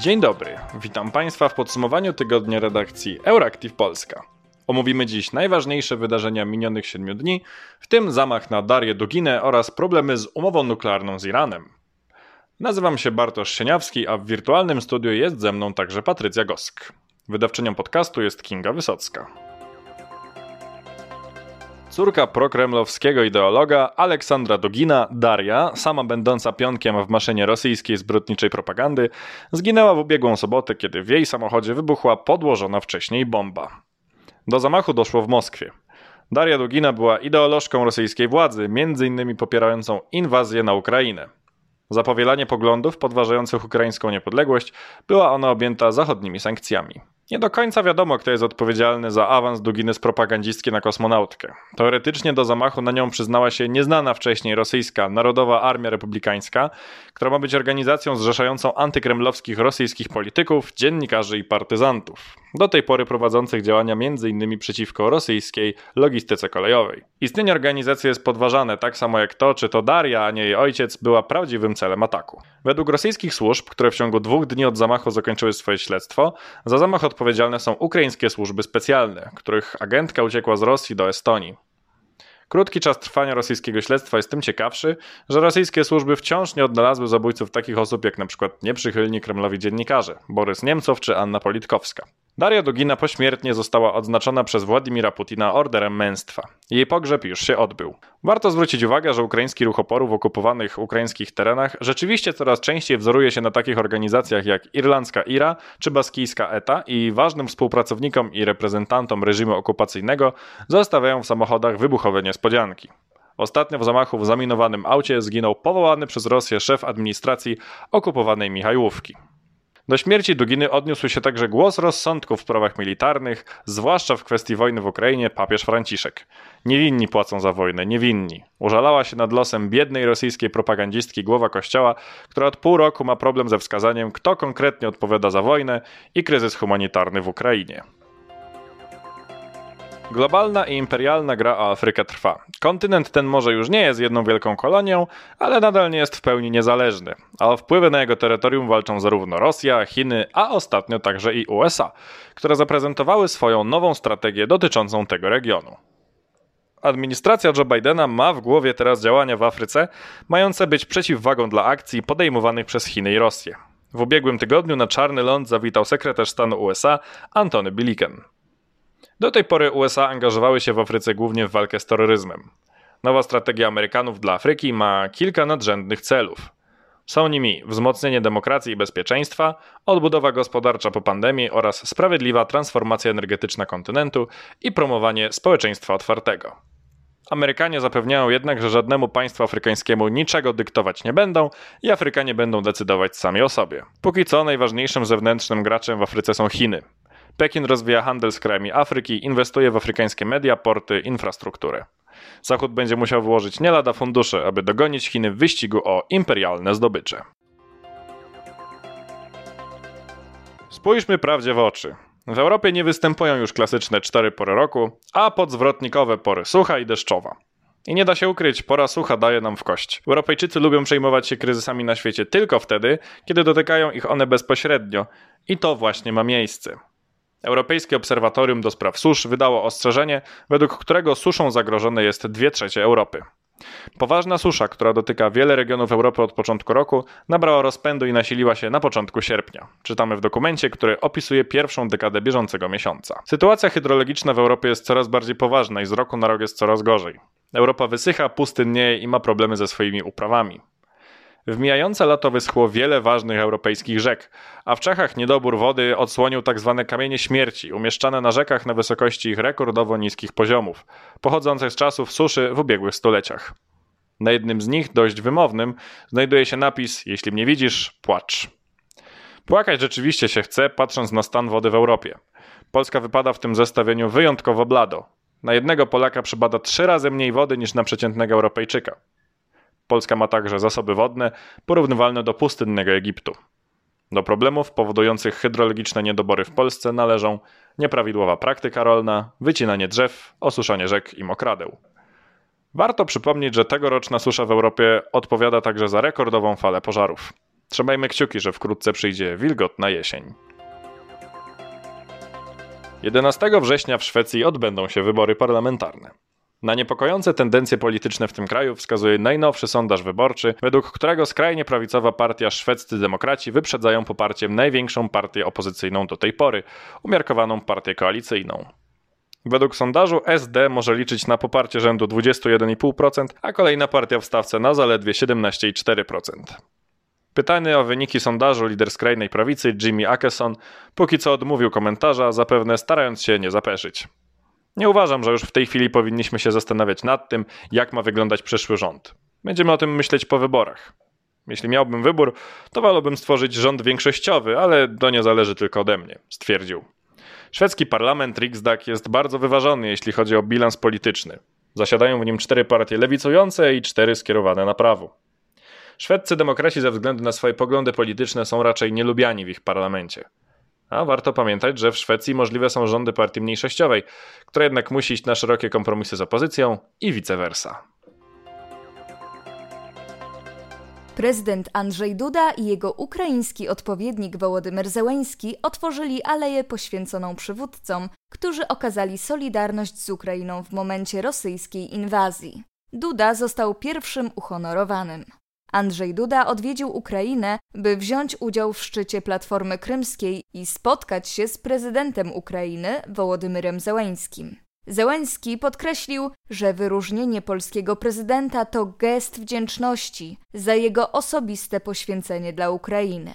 Dzień dobry, witam Państwa w podsumowaniu tygodnia redakcji Euractiv Polska. Omówimy dziś najważniejsze wydarzenia minionych siedmiu dni, w tym zamach na Darię Duginę oraz problemy z umową nuklearną z Iranem. Nazywam się Bartosz Sieniawski, a w wirtualnym studiu jest ze mną także Patrycja Gosk. Wydawczynią podcastu jest Kinga Wysocka. Córka prokremlowskiego ideologa Aleksandra Dugina, Daria, sama będąca pionkiem w maszynie rosyjskiej zbrodniczej propagandy, zginęła w ubiegłą sobotę, kiedy w jej samochodzie wybuchła podłożona wcześniej bomba. Do zamachu doszło w Moskwie. Daria Dugina była ideolożką rosyjskiej władzy, innymi popierającą inwazję na Ukrainę. Za powielanie poglądów podważających ukraińską niepodległość była ona objęta zachodnimi sankcjami. Nie do końca wiadomo, kto jest odpowiedzialny za awans Duginy z propagandistki na kosmonautkę. Teoretycznie do zamachu na nią przyznała się nieznana wcześniej rosyjska Narodowa Armia Republikańska, która ma być organizacją zrzeszającą antykremlowskich rosyjskich polityków, dziennikarzy i partyzantów, do tej pory prowadzących działania m.in. przeciwko rosyjskiej logistyce kolejowej. Istnienie organizacji jest podważane tak samo jak to, czy to Daria, a nie jej ojciec, była prawdziwym celem ataku. Według rosyjskich służb, które w ciągu dwóch dni od zamachu zakończyły swoje śledztwo, za zamach odpowiedzialne są ukraińskie służby specjalne, których agentka uciekła z Rosji do Estonii. Krótki czas trwania rosyjskiego śledztwa jest tym ciekawszy, że rosyjskie służby wciąż nie odnalazły zabójców takich osób jak np. nieprzychylni Kremlowi dziennikarze Borys Niemcow czy Anna Politkowska. Daria Dugina pośmiertnie została odznaczona przez Władimira Putina orderem męstwa. Jej pogrzeb już się odbył. Warto zwrócić uwagę, że ukraiński ruch oporu w okupowanych ukraińskich terenach rzeczywiście coraz częściej wzoruje się na takich organizacjach jak irlandzka IRA czy baskijska ETA i ważnym współpracownikom i reprezentantom reżimu okupacyjnego zostawiają w samochodach wybuchowe niespodzianki. Ostatnio w zamachu w zaminowanym aucie zginął powołany przez Rosję szef administracji okupowanej Michajłówki. Do śmierci Duginy odniósł się także głos rozsądku w sprawach militarnych, zwłaszcza w kwestii wojny w Ukrainie papież Franciszek. Niewinni płacą za wojnę, niewinni. Użalała się nad losem biednej rosyjskiej propagandistki głowa kościoła, która od pół roku ma problem ze wskazaniem, kto konkretnie odpowiada za wojnę i kryzys humanitarny w Ukrainie. Globalna i imperialna gra o Afrykę trwa. Kontynent ten może już nie jest jedną wielką kolonią, ale nadal nie jest w pełni niezależny, a o wpływy na jego terytorium walczą zarówno Rosja, Chiny, a ostatnio także i USA, które zaprezentowały swoją nową strategię dotyczącą tego regionu. Administracja Joe Bidena ma w głowie teraz działania w Afryce, mające być przeciwwagą dla akcji podejmowanych przez Chiny i Rosję. W ubiegłym tygodniu na Czarny Ląd zawitał sekretarz stanu USA Antony Blinken. Do tej pory USA angażowały się w Afryce głównie w walkę z terroryzmem. Nowa strategia Amerykanów dla Afryki ma kilka nadrzędnych celów. Są nimi wzmocnienie demokracji i bezpieczeństwa, odbudowa gospodarcza po pandemii oraz sprawiedliwa transformacja energetyczna kontynentu i promowanie społeczeństwa otwartego. Amerykanie zapewniają jednak, że żadnemu państwu afrykańskiemu niczego dyktować nie będą i Afrykanie będą decydować sami o sobie. Póki co najważniejszym zewnętrznym graczem w Afryce są Chiny. Pekin rozwija handel z krajami Afryki, inwestuje w afrykańskie media, porty, infrastrukturę. Zachód będzie musiał wyłożyć nie lada fundusze, aby dogonić Chiny w wyścigu o imperialne zdobycze. Spójrzmy prawdzie w oczy. W Europie nie występują już klasyczne cztery pory roku, a podzwrotnikowe pory sucha i deszczowa. I nie da się ukryć, pora sucha daje nam w kość. Europejczycy lubią przejmować się kryzysami na świecie tylko wtedy, kiedy dotykają ich one bezpośrednio. I to właśnie ma miejsce. Europejskie Obserwatorium do Spraw Susz wydało ostrzeżenie, według którego suszą zagrożone jest dwie trzecie Europy. Poważna susza, która dotyka wiele regionów Europy od początku roku, nabrała rozpędu i nasiliła się na początku sierpnia. Czytamy w dokumencie, który opisuje pierwszą dekadę bieżącego miesiąca. Sytuacja hydrologiczna w Europie jest coraz bardziej poważna i z roku na rok jest coraz gorzej. Europa wysycha, pustynnieje i ma problemy ze swoimi uprawami. W mijające lato wyschło wiele ważnych europejskich rzek, a w Czechach niedobór wody odsłonił tzw. Tak kamienie śmierci, umieszczane na rzekach na wysokości ich rekordowo niskich poziomów, pochodzących z czasów suszy w ubiegłych stuleciach. Na jednym z nich, dość wymownym, znajduje się napis: Jeśli mnie widzisz, płacz. Płakać rzeczywiście się chce, patrząc na stan wody w Europie. Polska wypada w tym zestawieniu wyjątkowo blado. Na jednego Polaka przypada trzy razy mniej wody niż na przeciętnego Europejczyka. Polska ma także zasoby wodne porównywalne do pustynnego Egiptu. Do problemów powodujących hydrologiczne niedobory w Polsce należą nieprawidłowa praktyka rolna, wycinanie drzew, osuszanie rzek i mokradeł. Warto przypomnieć, że tegoroczna susza w Europie odpowiada także za rekordową falę pożarów. Trzymajmy kciuki, że wkrótce przyjdzie wilgotna jesień. 11 września w Szwecji odbędą się wybory parlamentarne. Na niepokojące tendencje polityczne w tym kraju wskazuje najnowszy sondaż wyborczy, według którego skrajnie prawicowa partia Szwedzcy Demokraci wyprzedzają poparciem największą partię opozycyjną do tej pory, umiarkowaną partię koalicyjną. Według sondażu SD może liczyć na poparcie rzędu 21,5%, a kolejna partia w stawce na zaledwie 17,4%. Pytany o wyniki sondażu lider skrajnej prawicy Jimmy Akeson póki co odmówił komentarza, zapewne starając się nie zapeszyć. Nie uważam, że już w tej chwili powinniśmy się zastanawiać nad tym, jak ma wyglądać przyszły rząd. Będziemy o tym myśleć po wyborach. Jeśli miałbym wybór, to wolałbym stworzyć rząd większościowy, ale to nie zależy tylko ode mnie, stwierdził. Szwedzki parlament Riksdag jest bardzo wyważony, jeśli chodzi o bilans polityczny. Zasiadają w nim cztery partie lewicujące i cztery skierowane na prawo. Szwedzcy demokraci ze względu na swoje poglądy polityczne są raczej nielubiani w ich parlamencie. A warto pamiętać, że w Szwecji możliwe są rządy partii mniejszościowej, która jednak musi iść na szerokie kompromisy z opozycją i vice versa. Prezydent Andrzej Duda i jego ukraiński odpowiednik Wołodymyr Zełeński otworzyli aleję poświęconą przywódcom, którzy okazali solidarność z Ukrainą w momencie rosyjskiej inwazji. Duda został pierwszym uhonorowanym. Andrzej Duda odwiedził Ukrainę, by wziąć udział w szczycie Platformy Krymskiej i spotkać się z prezydentem Ukrainy Wołodymyrem Zełańskim. Zełański podkreślił, że wyróżnienie polskiego prezydenta to gest wdzięczności za jego osobiste poświęcenie dla Ukrainy.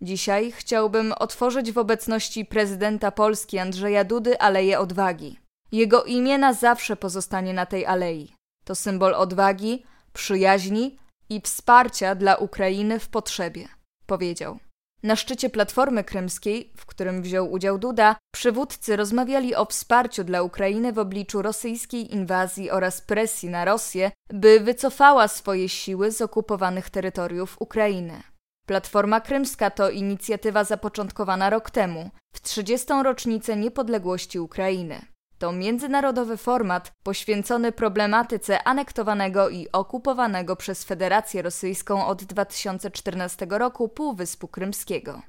Dzisiaj chciałbym otworzyć w obecności prezydenta Polski Andrzeja Dudy Aleję Odwagi. Jego imię na zawsze pozostanie na tej alei. To symbol odwagi, przyjaźni i wsparcia dla Ukrainy w potrzebie, powiedział. Na szczycie Platformy Krymskiej, w którym wziął udział Duda, przywódcy rozmawiali o wsparciu dla Ukrainy w obliczu rosyjskiej inwazji oraz presji na Rosję, by wycofała swoje siły z okupowanych terytoriów Ukrainy. Platforma Krymska to inicjatywa zapoczątkowana rok temu, w 30. rocznicę niepodległości Ukrainy. To międzynarodowy format poświęcony problematyce anektowanego i okupowanego przez Federację Rosyjską od 2014 roku Półwyspu Krymskiego.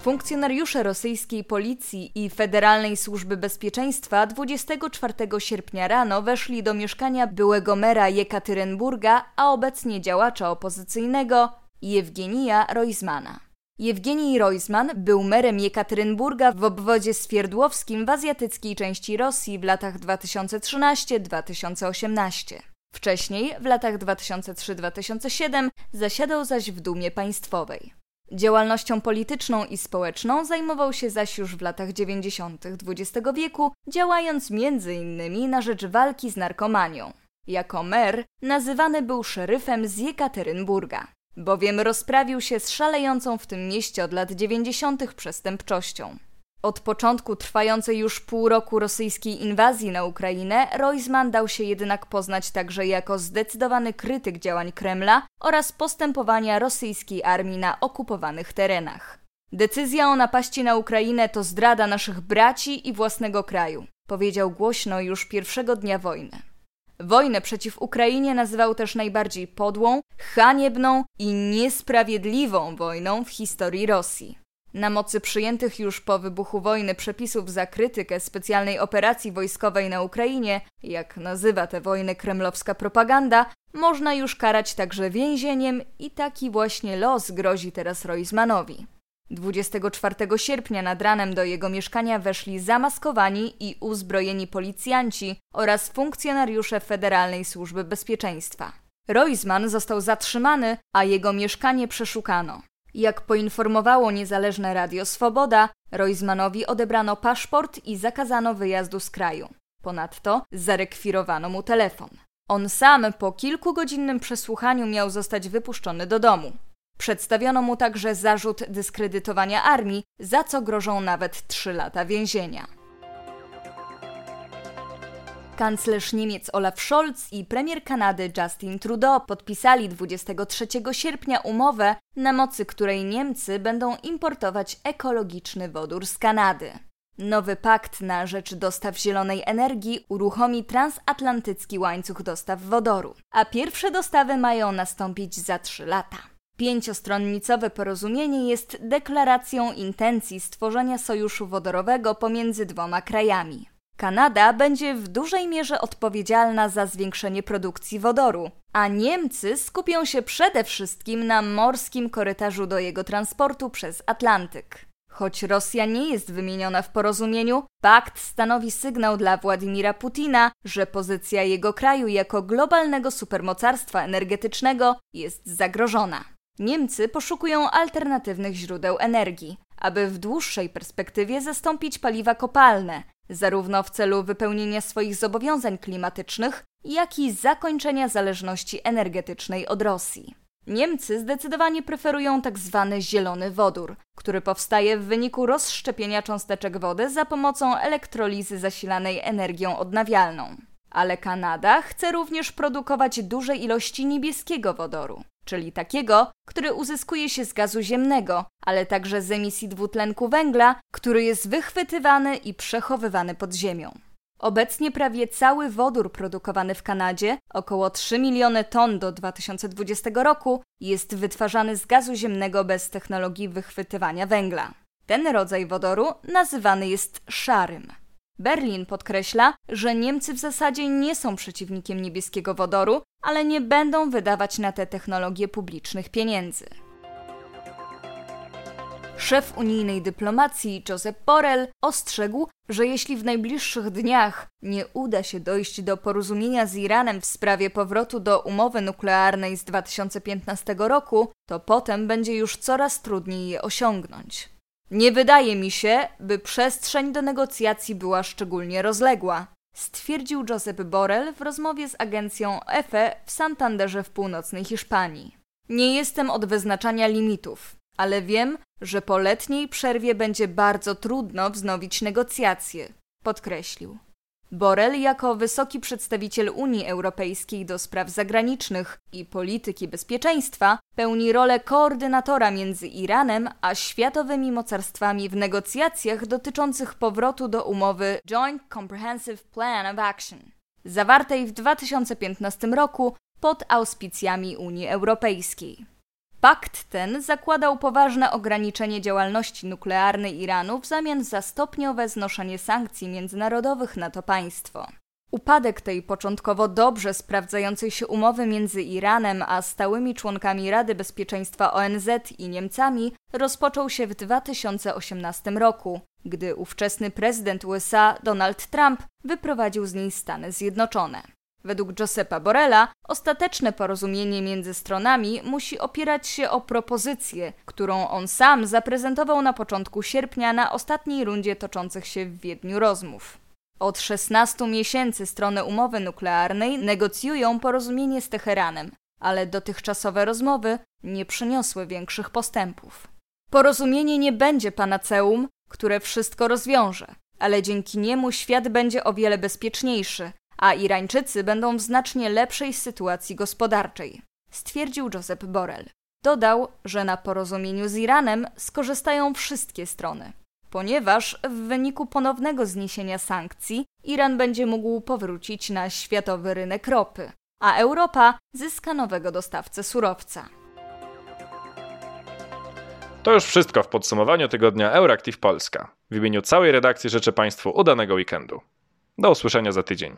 Funkcjonariusze rosyjskiej policji i Federalnej Służby Bezpieczeństwa 24 sierpnia rano weszli do mieszkania byłego mera Jekaterynburga, a obecnie działacza opozycyjnego Jewgenija Roizmana. Jewgenij Roizman był merem Jekaterynburga w obwodzie Swierdłowskim w azjatyckiej części Rosji w latach 2013-2018. Wcześniej, w latach 2003-2007, zasiadał zaś w Dumie Państwowej. Działalnością polityczną i społeczną zajmował się zaś już w latach 90. XX wieku, działając m.in. na rzecz walki z narkomanią. Jako mer nazywany był szeryfem z Jekaterynburga bowiem rozprawił się z szalejącą w tym mieście od lat 90. przestępczością. Od początku trwającej już pół roku rosyjskiej inwazji na Ukrainę, Roizman dał się jednak poznać także jako zdecydowany krytyk działań Kremla oraz postępowania rosyjskiej armii na okupowanych terenach. Decyzja o napaści na Ukrainę to zdrada naszych braci i własnego kraju, powiedział głośno już pierwszego dnia wojny. Wojnę przeciw Ukrainie nazywał też najbardziej podłą, haniebną i niesprawiedliwą wojną w historii Rosji. Na mocy przyjętych już po wybuchu wojny przepisów za krytykę specjalnej operacji wojskowej na Ukrainie, jak nazywa tę wojnę kremlowska propaganda, można już karać także więzieniem i taki właśnie los grozi teraz Roizmanowi. 24 sierpnia nad ranem do jego mieszkania weszli zamaskowani i uzbrojeni policjanci oraz funkcjonariusze Federalnej Służby Bezpieczeństwa. Roizman został zatrzymany, a jego mieszkanie przeszukano. Jak poinformowało niezależne Radio Swoboda, Roizmanowi odebrano paszport i zakazano wyjazdu z kraju. Ponadto zarekwirowano mu telefon. On sam po kilkugodzinnym przesłuchaniu miał zostać wypuszczony do domu. Przedstawiono mu także zarzut dyskredytowania armii, za co grożą nawet trzy lata więzienia. Kanclerz Niemiec Olaf Scholz i premier Kanady Justin Trudeau podpisali 23 sierpnia umowę, na mocy której Niemcy będą importować ekologiczny wodór z Kanady. Nowy pakt na rzecz dostaw zielonej energii uruchomi transatlantycki łańcuch dostaw wodoru, a pierwsze dostawy mają nastąpić za trzy lata. Pięciostronnicowe porozumienie jest deklaracją intencji stworzenia sojuszu wodorowego pomiędzy dwoma krajami. Kanada będzie w dużej mierze odpowiedzialna za zwiększenie produkcji wodoru, a Niemcy skupią się przede wszystkim na morskim korytarzu do jego transportu przez Atlantyk. Choć Rosja nie jest wymieniona w porozumieniu, pakt stanowi sygnał dla Władimira Putina, że pozycja jego kraju jako globalnego supermocarstwa energetycznego jest zagrożona. Niemcy poszukują alternatywnych źródeł energii, aby w dłuższej perspektywie zastąpić paliwa kopalne, zarówno w celu wypełnienia swoich zobowiązań klimatycznych, jak i zakończenia zależności energetycznej od Rosji. Niemcy zdecydowanie preferują tzw. Tak zielony wodór, który powstaje w wyniku rozszczepienia cząsteczek wody za pomocą elektrolizy zasilanej energią odnawialną. Ale Kanada chce również produkować duże ilości niebieskiego wodoru, czyli takiego, który uzyskuje się z gazu ziemnego, ale także z emisji dwutlenku węgla, który jest wychwytywany i przechowywany pod ziemią. Obecnie prawie cały wodór produkowany w Kanadzie, około 3 miliony ton do 2020 roku, jest wytwarzany z gazu ziemnego bez technologii wychwytywania węgla. Ten rodzaj wodoru nazywany jest szarym. Berlin podkreśla, że Niemcy w zasadzie nie są przeciwnikiem niebieskiego wodoru, ale nie będą wydawać na te technologie publicznych pieniędzy. Szef unijnej dyplomacji Josep Borrell ostrzegł, że jeśli w najbliższych dniach nie uda się dojść do porozumienia z Iranem w sprawie powrotu do umowy nuklearnej z 2015 roku, to potem będzie już coraz trudniej je osiągnąć. Nie wydaje mi się, by przestrzeń do negocjacji była szczególnie rozległa, stwierdził Josep Borrell w rozmowie z agencją EFE w Santanderze w północnej Hiszpanii. Nie jestem od wyznaczania limitów, ale wiem, że po letniej przerwie będzie bardzo trudno wznowić negocjacje, podkreślił. Borel jako wysoki przedstawiciel Unii Europejskiej do spraw zagranicznych i polityki bezpieczeństwa pełni rolę koordynatora między Iranem a światowymi mocarstwami w negocjacjach dotyczących powrotu do umowy Joint Comprehensive Plan of Action, zawartej w 2015 roku pod auspicjami Unii Europejskiej. Pakt ten zakładał poważne ograniczenie działalności nuklearnej Iranu w zamian za stopniowe znoszenie sankcji międzynarodowych na to państwo. Upadek tej początkowo dobrze sprawdzającej się umowy między Iranem a stałymi członkami Rady Bezpieczeństwa ONZ i Niemcami rozpoczął się w 2018 roku, gdy ówczesny prezydent USA Donald Trump wyprowadził z niej Stany Zjednoczone. Według Giuseppa Borella ostateczne porozumienie między stronami musi opierać się o propozycję, którą on sam zaprezentował na początku sierpnia na ostatniej rundzie toczących się w Wiedniu rozmów. Od 16 miesięcy strony umowy nuklearnej negocjują porozumienie z Teheranem, ale dotychczasowe rozmowy nie przyniosły większych postępów. Porozumienie nie będzie panaceum, które wszystko rozwiąże, ale dzięki niemu świat będzie o wiele bezpieczniejszy, a Irańczycy będą w znacznie lepszej sytuacji gospodarczej, stwierdził Josep Borrell. Dodał, że na porozumieniu z Iranem skorzystają wszystkie strony, ponieważ w wyniku ponownego zniesienia sankcji Iran będzie mógł powrócić na światowy rynek ropy, a Europa zyska nowego dostawcę surowca. To już wszystko w podsumowaniu tygodnia Euractiv Polska. W imieniu całej redakcji życzę Państwu udanego weekendu. Do usłyszenia za tydzień.